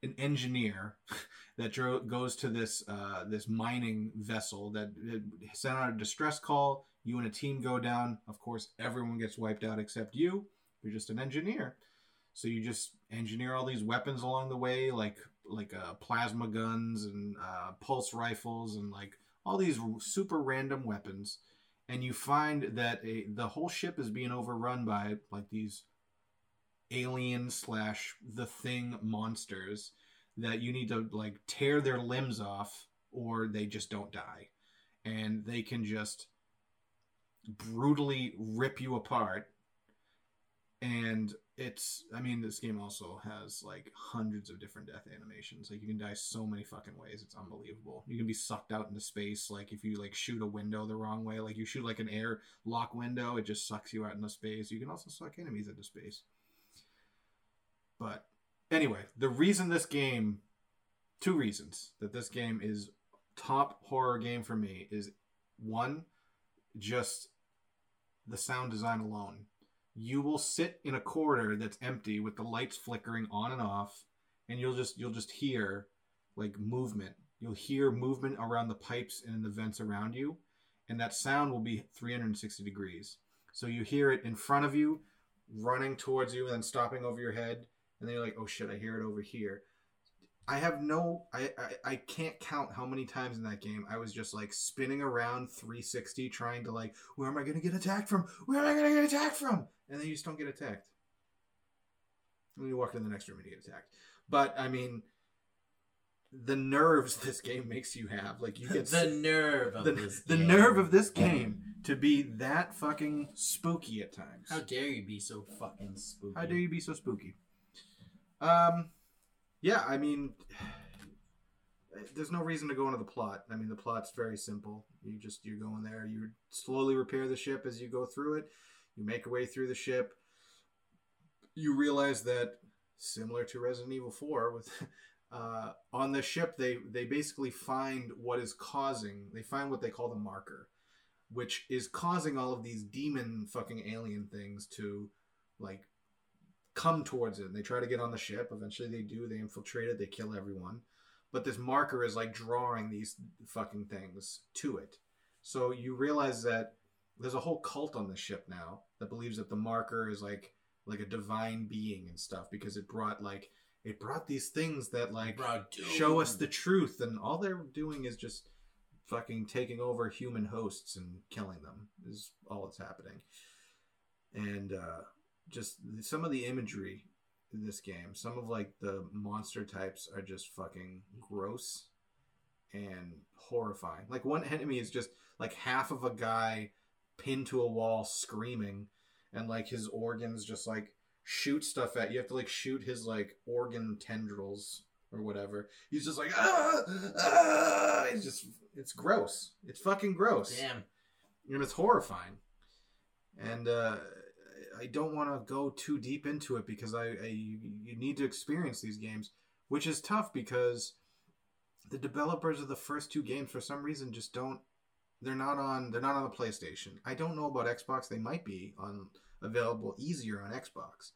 an engineer that dro- goes to this uh, this mining vessel that that sent out a distress call. You and a team go down. Of course, everyone gets wiped out except you. You're just an engineer, so you just engineer all these weapons along the way, like like uh, plasma guns and uh, pulse rifles and like all these super random weapons. And you find that a, the whole ship is being overrun by like these alien slash the thing monsters that you need to like tear their limbs off or they just don't die and they can just brutally rip you apart. And it's i mean this game also has like hundreds of different death animations. Like you can die so many fucking ways. It's unbelievable. You can be sucked out into space like if you like shoot a window the wrong way. Like you shoot like an air lock window it just sucks you out into space. You can also suck enemies into space. But anyway, the reason this game, two reasons that this game is top horror game for me is one, just the sound design alone. You will sit in a corridor that's empty with the lights flickering on and off, and you'll just you'll just hear like movement. You'll hear movement around the pipes and in the vents around you, and that sound will be 360 degrees. So you hear it in front of you, running towards you, and then stopping over your head and then you're like, oh shit, I hear it over here. I have no, I, I, I can't count how many times in that game I was just like spinning around 360 trying to like, where am I going to get attacked from? Where am I going to get attacked from? And then you just don't get attacked. And then you walk in the next room and you get attacked. But I mean, the nerves this game makes you have, like you get the nerve of the, this. the game. nerve of this game to be that fucking spooky at times. How dare you be so fucking spooky? How dare you be so spooky? Um, yeah, I mean, there's no reason to go into the plot. I mean, the plot's very simple. You just you go in there, you slowly repair the ship as you go through it. You make your way through the ship. You realize that similar to Resident Evil 4 with uh, on the ship they they basically find what is causing they find what they call the marker which is causing all of these demon fucking alien things to like come towards it and they try to get on the ship. Eventually they do. They infiltrate it. They kill everyone. But this marker is like drawing these fucking things to it. So you realize that there's a whole cult on the ship now that believes that the marker is like like a divine being and stuff because it brought like it brought these things that like show us the truth. And all they're doing is just fucking taking over human hosts and killing them is all that's happening. And uh just some of the imagery in this game some of like the monster types are just fucking gross and horrifying like one enemy is just like half of a guy pinned to a wall screaming and like his organs just like shoot stuff at you have to like shoot his like organ tendrils or whatever he's just like ah, ah! it's just it's gross it's fucking gross Damn. and it's horrifying. And uh, I don't want to go too deep into it because I, I you, need to experience these games, which is tough because the developers of the first two games for some reason just don't. They're not on. They're not on the PlayStation. I don't know about Xbox. They might be on available easier on Xbox.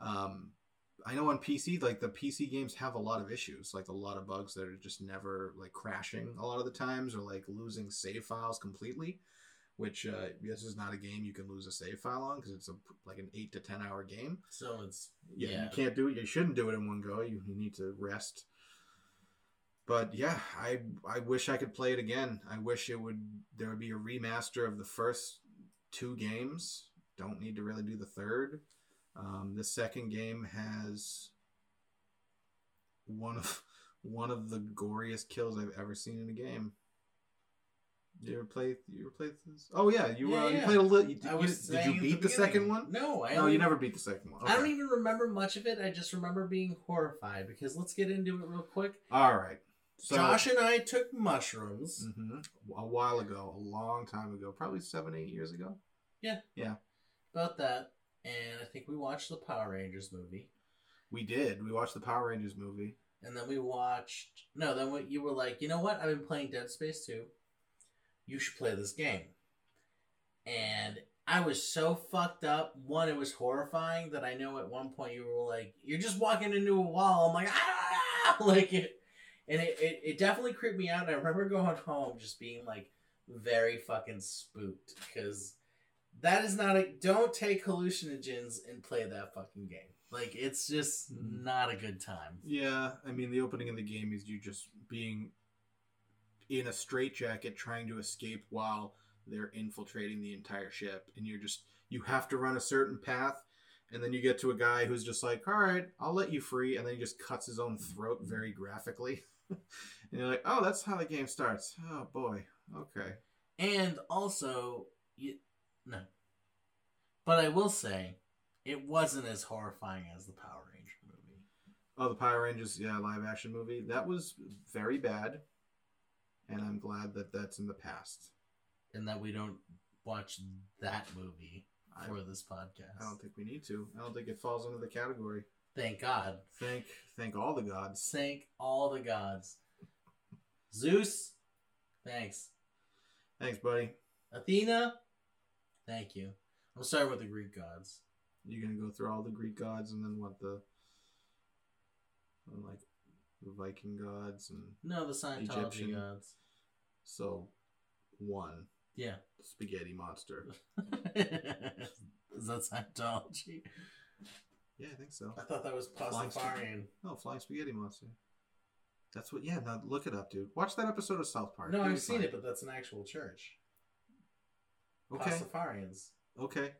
Um, I know on PC, like the PC games have a lot of issues, like a lot of bugs that are just never like crashing a lot of the times, or like losing save files completely. Which uh, this is not a game you can lose a save file on because it's a like an eight to ten hour game. So it's Yeah, yeah. you can't do it. You shouldn't do it in one go. You, you need to rest. But yeah, I I wish I could play it again. I wish it would there would be a remaster of the first two games. Don't need to really do the third. Um, the second game has one of one of the goriest kills I've ever seen in a game. You ever play? You ever played this? Oh yeah, you Yeah, uh, you yeah. played a little. You, I you- did you beat the, beginning. second one? No, I No, only- you never beat the second one. I don't even remember much of it. I just remember being horrified because let's get into it real quick. All right. So, Josh and I took mushrooms. Mhm. a while ago, a long time ago, probably seven, eight years ago. Yeah, yeah, about that, and I think we watched the Power Rangers movie. We did. We watched the Power Rangers movie. and then we watched. No, then we, you were like, you know what? I've been playing Dead Space 2. You should play this game. And I was so fucked up. One, it was horrifying that I know at one point you were like, you're just walking into a wall. I'm like, ah, like it, and it, it, it definitely creeped me out. And I remember going home just being like very fucking spooked because that is not a. Don't take hallucinogens and play that fucking game. Like it's just Mhm. not a good time. Yeah, I mean the opening of the game is you just being in a straitjacket trying to escape while they're infiltrating the entire ship, and you're just you have to run a certain path, and then you get to a guy who's just like, "All right, I'll let you free," and then he just cuts his own throat very graphically, and you're like, "Oh, that's how the game starts." Oh boy, okay. And also, you no. But I will say, it wasn't as horrifying as the Power Ranger movie. Oh, the Power Rangers, yeah, live action movie that was very bad, and I'm glad that that's in the past. and that we don't watch that movie I- for this podcast. I don't think we need to. I don't think it falls under the category. Thank God. Thank thank all the gods. Thank all the gods. Zeus, thanks. Thanks, buddy. Athena, thank you. I'm sorry with the Greek gods. You're gonna go through all the Greek gods and then what the like the Viking gods and No, the Scientology Egyptian. gods. so one Yeah. spaghetti monster. Is that Scientology? Yeah, I think so. I thought that was Flying Pastafarian. Oh, flying spaghetti monster. That's what. Yeah, now look it up, dude. Watch that episode of South Park. No, You'll I've be seen fine. it, but that's an actual church. Okay, Pastafarians. okay,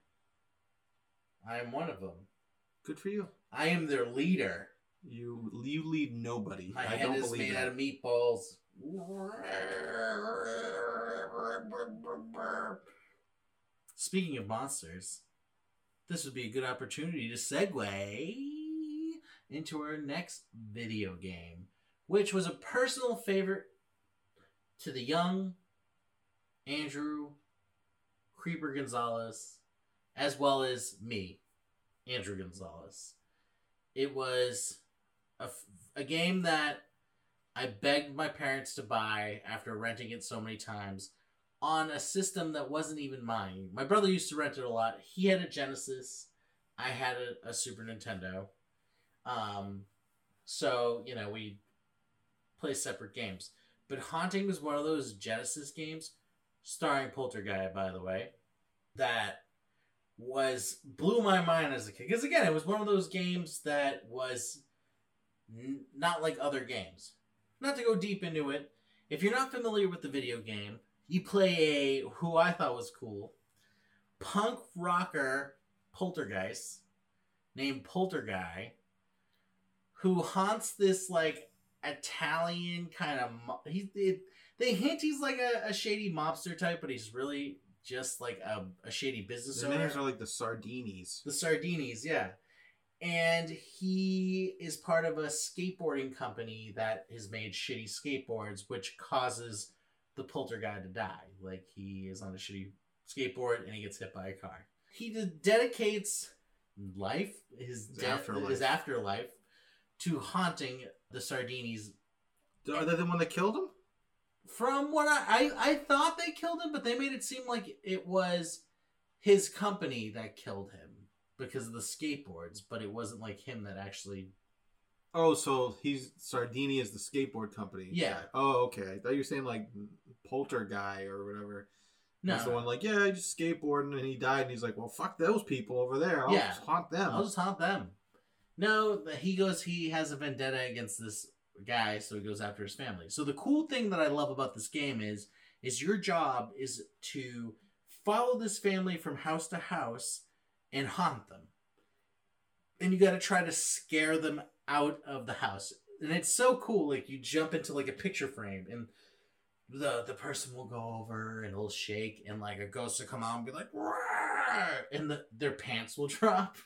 I am one of them. good for you. I am their leader. You you lead nobody. My I head don't is believe made that. out of meatballs. Speaking of monsters, this would be a good opportunity to segue into our next video game, which was a personal favorite to the young Andrew Creeper Gonzalez, as well as me, Andrew Gonzalez. It was a, game that I begged my parents to buy after renting it so many times on a system that wasn't even mine. My brother used to rent it a lot. He had a Genesis. I had a, a Super Nintendo. Um, so you know we play separate games. But Haunting was one of those Genesis games, starring Polterguy, by the way, that was blew my mind as a kid. Because again, it was one of those games that was n- not like other games. Not to go deep into it, if you're not familiar with the video game, you play a who I thought was cool punk rocker poltergeist named Polterguy who haunts this like Italian kind of mo- he they, they hint he's like a, a shady mobster type but he's really just like a, a shady business The owner names are like the Sardinis. the Sardinis, yeah. And he is part of a skateboarding company that has made shitty skateboards, which causes the poltergeist to die. Like he is on a shitty skateboard and he gets hit by a car. He de- dedicates life, his, His death, afterlife. his afterlife, to haunting the Sardinis. Are they the one that killed him? From what I, I, I thought they killed him, but they made it seem like it was his company that killed him because of the skateboards, but it wasn't like him that actually. Oh, so he's Sardini is the skateboard company. Yeah. Oh, okay. I thought you were saying like Polterguy or whatever. No, He's the one like, yeah, I just skateboarding and he died and he's like, well, fuck those people over there. I'll Yeah. just haunt them. I'll just haunt them. No, he goes. He has a vendetta against this guy, so he goes after his family. So the cool thing that I love about this game is, is your job is to follow this family from house to house and haunt them, and you got to try to scare them out of the house. And it's so cool. Like you jump into like a picture frame and. The, the person will go over and it'll shake and like a ghost will come out and be like "Roar!" and the, their pants will drop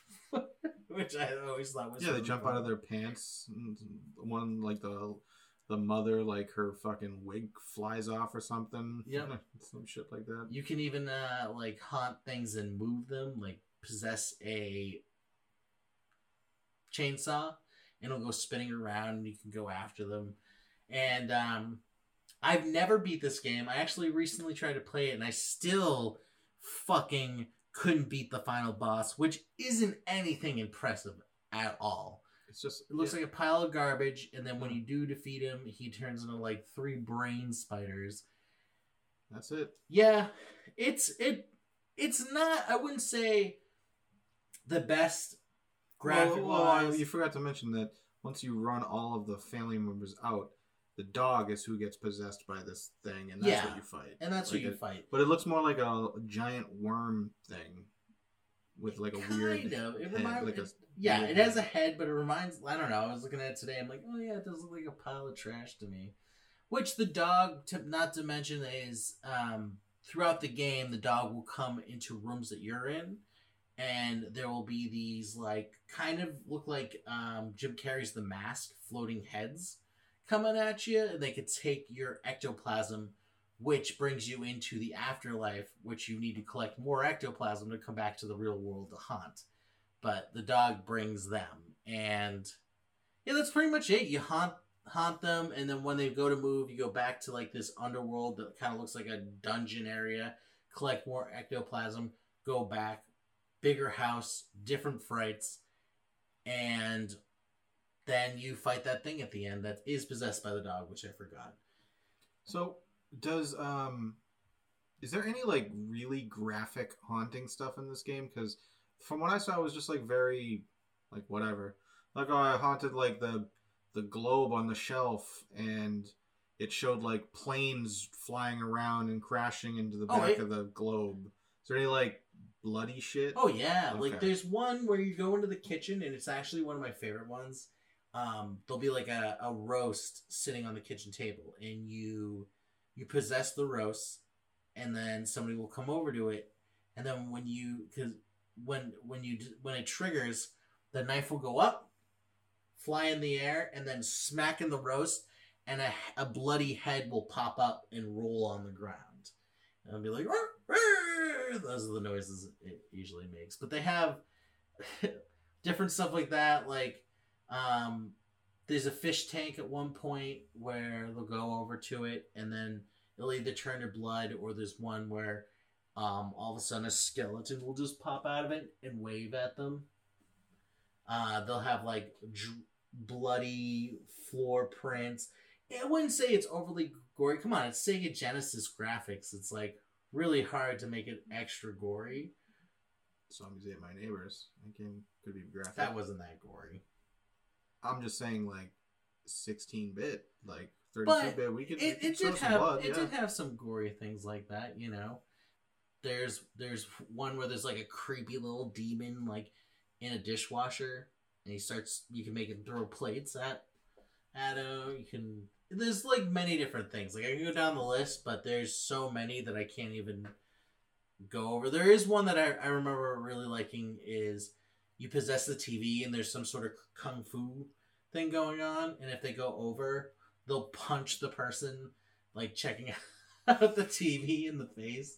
which I always thought was yeah, they jump cool. out of their pants. One like the the mother, like her fucking wig flies off or something. Yep. some shit like that. You can even uh, like haunt things and move them, like possess a chainsaw and it'll go spinning around, and you can go after them. And um, I've never beat this game. I actually recently tried to play it, and I still fucking couldn't beat the final boss, which isn't anything impressive at all. It's just It looks like a pile of garbage, and then when you do defeat him, he turns into like three brain spiders. that's it. Yeah, it's it it's not I wouldn't say the best graphic Well, well, you forgot to mention that once you run all of the family members out, the dog is who gets possessed by this thing, and that's Yeah. what you fight. and that's like what you it- fight. But it looks more like a giant worm thing with like a weird kind of. It head, reminds like a Yeah, weird it has a head, but it reminds I don't know, I was looking at it today, I'm like, oh yeah, it does look like a pile of trash to me. Which the dog to not to mention is um throughout the game the dog will come into rooms that you're in and there will be these like kind of look like um Jim Carrey's The Mask floating heads coming at you. And they could take your ectoplasm which brings you into the afterlife which you need to collect more ectoplasm to come back to the real world to haunt but the dog brings them. And yeah that's pretty much it. You haunt haunt them and then when they go to move you go back to like this underworld that kind of looks like a dungeon area. Collect more ectoplasm go back bigger house different frights and then you fight that thing at the end that is possessed by the dog which i forgot So does um is there any like really graphic haunting stuff in this game? Because from what I saw, it was just like very like whatever. Like oh, I haunted like the the globe on the shelf, and it showed like planes flying around and crashing into the Oh, back it- of the globe. Is there any like bloody shit? Oh yeah, like there's one where you go into the kitchen and it's actually one of my favorite ones. Um, there'll be like a, a roast sitting on the kitchen table, and you you possess the roast, and then somebody will come over to it, and then when you because when when you when it triggers, the knife will go up, fly in the air, and then smack in the roast, and a, a bloody head will pop up and roll on the ground, and it'll be like. Those are the noises it usually makes. But they have different stuff like that. Like, um, there's a fish tank at one point where they'll go over to it, and then it'll either turn to blood, or there's one where um, all of a sudden a skeleton will just pop out of it and wave at them. Uh, they'll have like dr- bloody floor prints. I wouldn't say it's overly gory. Come on, it's Sega Genesis graphics. It's like really hard to make it extra gory. Zombies ate my neighbors. That game could be graphic. That wasn't that gory. I'm just saying like 16 bit, like 32 bit. We could, It, we it could did have blood. it yeah. did have some gory things like that, you know. There's there's one where there's like a creepy little demon like in a dishwasher, and he starts. You can make him throw plates at at him. You can. There's like many different things. Like I can go down the list, but there's so many that I can't even go over. There is one that I, I remember really liking is you possess the TV and there's some sort of kung fu thing going on, and if they go over, they'll punch the person like checking out the TV in the face.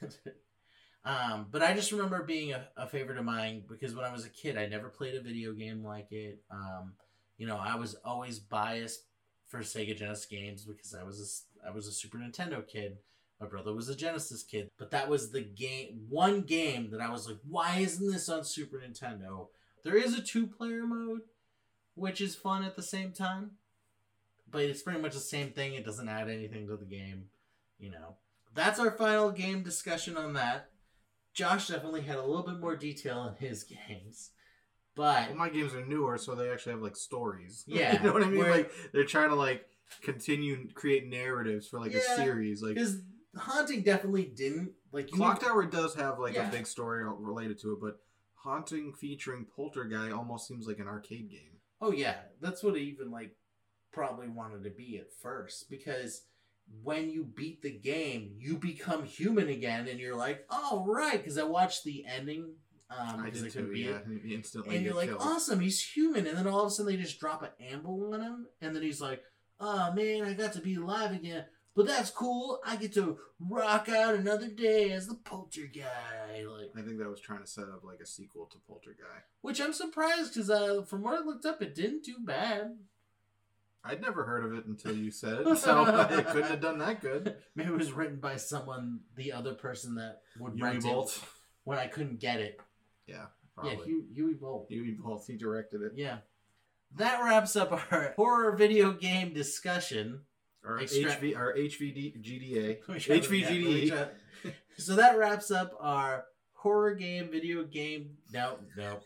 um, but I just remember being a, a favorite of mine because when I was a kid, I never played a video game like it. Um, you know, I was always biased for Sega Genesis games because I was a, I was a Super Nintendo kid. My brother was a Genesis kid, but that was the game, one game that I was like, why isn't this on Super Nintendo? There is a two-player mode, which is fun at the same time, but it's pretty much the same thing. It doesn't add anything to the game, you know. That's our final game discussion on that. Josh definitely had a little bit more detail in his games, but Well, my games are newer, so they actually have like stories. Yeah, you know what I mean. where- Like they're trying to like continue create narratives for like a series. Like because haunting definitely didn't like you Clock Tower does have like Yeah. a big story related to it, but haunting featuring Polterguy almost seems like an arcade game. Oh yeah, that's what it even like probably wanted to be at first because when you beat the game, you become human again, and you're like, oh right, because I watched the ending. Um, I 'cause did couldn't too. Yeah, it. and you instantly and you're like, killed. awesome, he's human, and then all of a sudden they just drop an amble on him, and then he's like, oh man, I got to be alive again. but that's cool. I get to rock out another day as the Polter guy. Like, I think that was trying to set up like a sequel to Poltergeist. which I'm surprised because uh, from what I looked up, it didn't do bad. I'd never heard of it until you said it, so it couldn't have done that good. Maybe it was written by someone, the other person that would Huey rent Bolt. it when I couldn't get it. Yeah, Yeah, probably. Hugh, Huey Bolt. Huey Bolt. He directed it. Yeah. That wraps up our horror video game discussion. Our Extra- HV, our HVD, GDA, Which I- HVGDE. so that wraps up our horror game video game. No, no.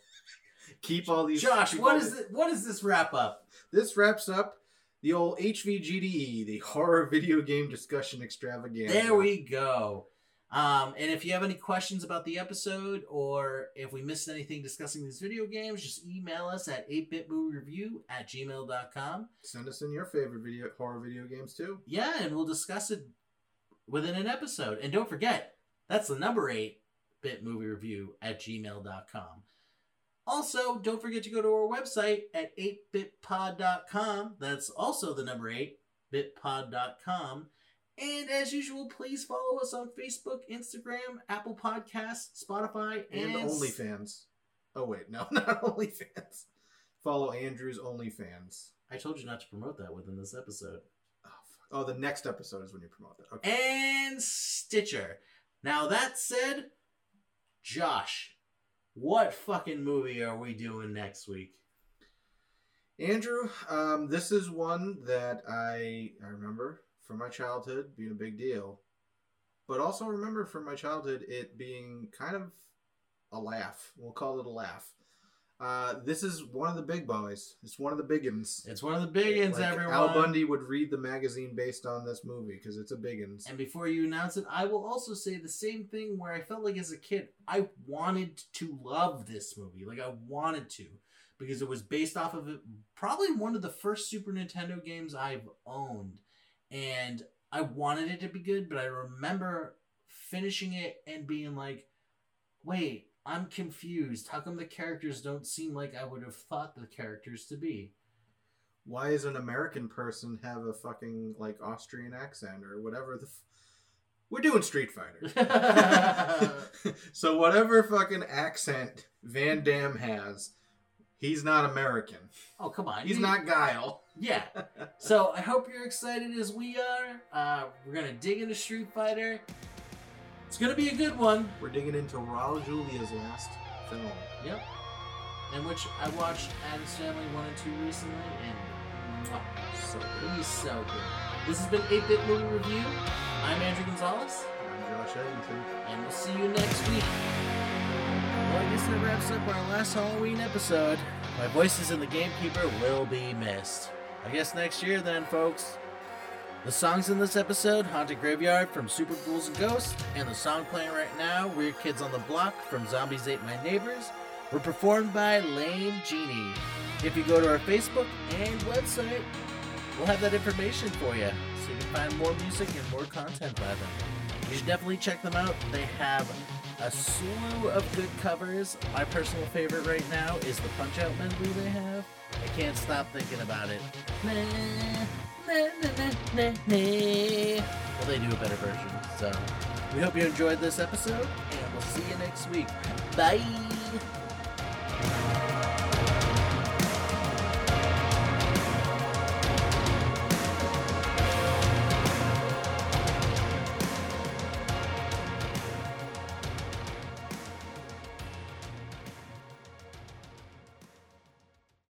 Keep all these. Josh, keep what all is the- it? What is this wrap up? This wraps up the old HVGDE, the horror video game discussion extravaganza. There we go. Um, and if you have any questions about the episode or if we missed anything discussing these video games, just email us at 8bitmoviereview at gmail.com. Send us in your favorite video horror video games too. Yeah, and we'll discuss it within an episode. And don't forget, that's the number 8 bit movie review at gmail.com. Also, don't forget to go to our website at 8bitpod.com. That's also the number 8 bitpod.com. And as usual, please follow us on Facebook, Instagram, Apple Podcasts, Spotify, And and, OnlyFans. Oh wait, no, not OnlyFans. Follow Andrew's OnlyFans. I told you not to promote that within this episode. Oh, fuck. oh, the next episode is when you promote that. Okay. and Stitcher. Now that said, Josh, what fucking movie are we doing next week? Andrew, um, this is one that I I remember from my childhood being a big deal, but also remember from my childhood it being kind of a laugh. We'll call it a laugh. Uh, this is one of the big boys. It's one of the biggins. It's one of the big uns, Like, everyone. Al Bundy would read the magazine based on this movie because it's a biggins. And before you announce it, I will also say the same thing where I felt like as a kid, I wanted to love this movie. Like, I wanted to. Because it was based off of it, probably one of the first Super Nintendo games I've owned. And I wanted it to be good, but I remember finishing it and being like, wait, I'm confused. How come the characters don't seem like I would have thought the characters to be? Why does an American person have a fucking like Austrian accent or whatever the? F- We're doing Street Fighter. so whatever fucking accent Van Damme has, he's not American. oh, come on. He's You- not Guile. Yeah. So I hope you're excited as we are. Uh, we're gonna dig into Street Fighter. It's gonna be a good one. We're digging into Raul Julia's last film. Yep. In which I watched Addams Family 1 and 2 recently, and mwah, So good. he's so good. This has been 8-Bit Movie Review. I'm Andrew Gonzalez, I'm Josh Eddington. and we'll see you next week. I guess that wraps up our last Halloween episode. My voices in the Gamekeeper will be missed. I guess next year then, folks. The songs in this episode, Haunted Graveyard from Super Ghouls and Ghosts, and the song playing right now, Weird Kids on the Block from Zombies Ate My Neighbors, were performed by Lame Genie. If you go to our Facebook and website, we'll have that information for you, so you can find more music and more content by them. You should definitely check them out. They have a slew of good covers. My personal favorite right now is the Punch Out medley they have. I can't stop thinking about it. Nah, nah, nah. Well, they do a better version. So, we hope you enjoyed this episode, and we'll see you next week. Bye.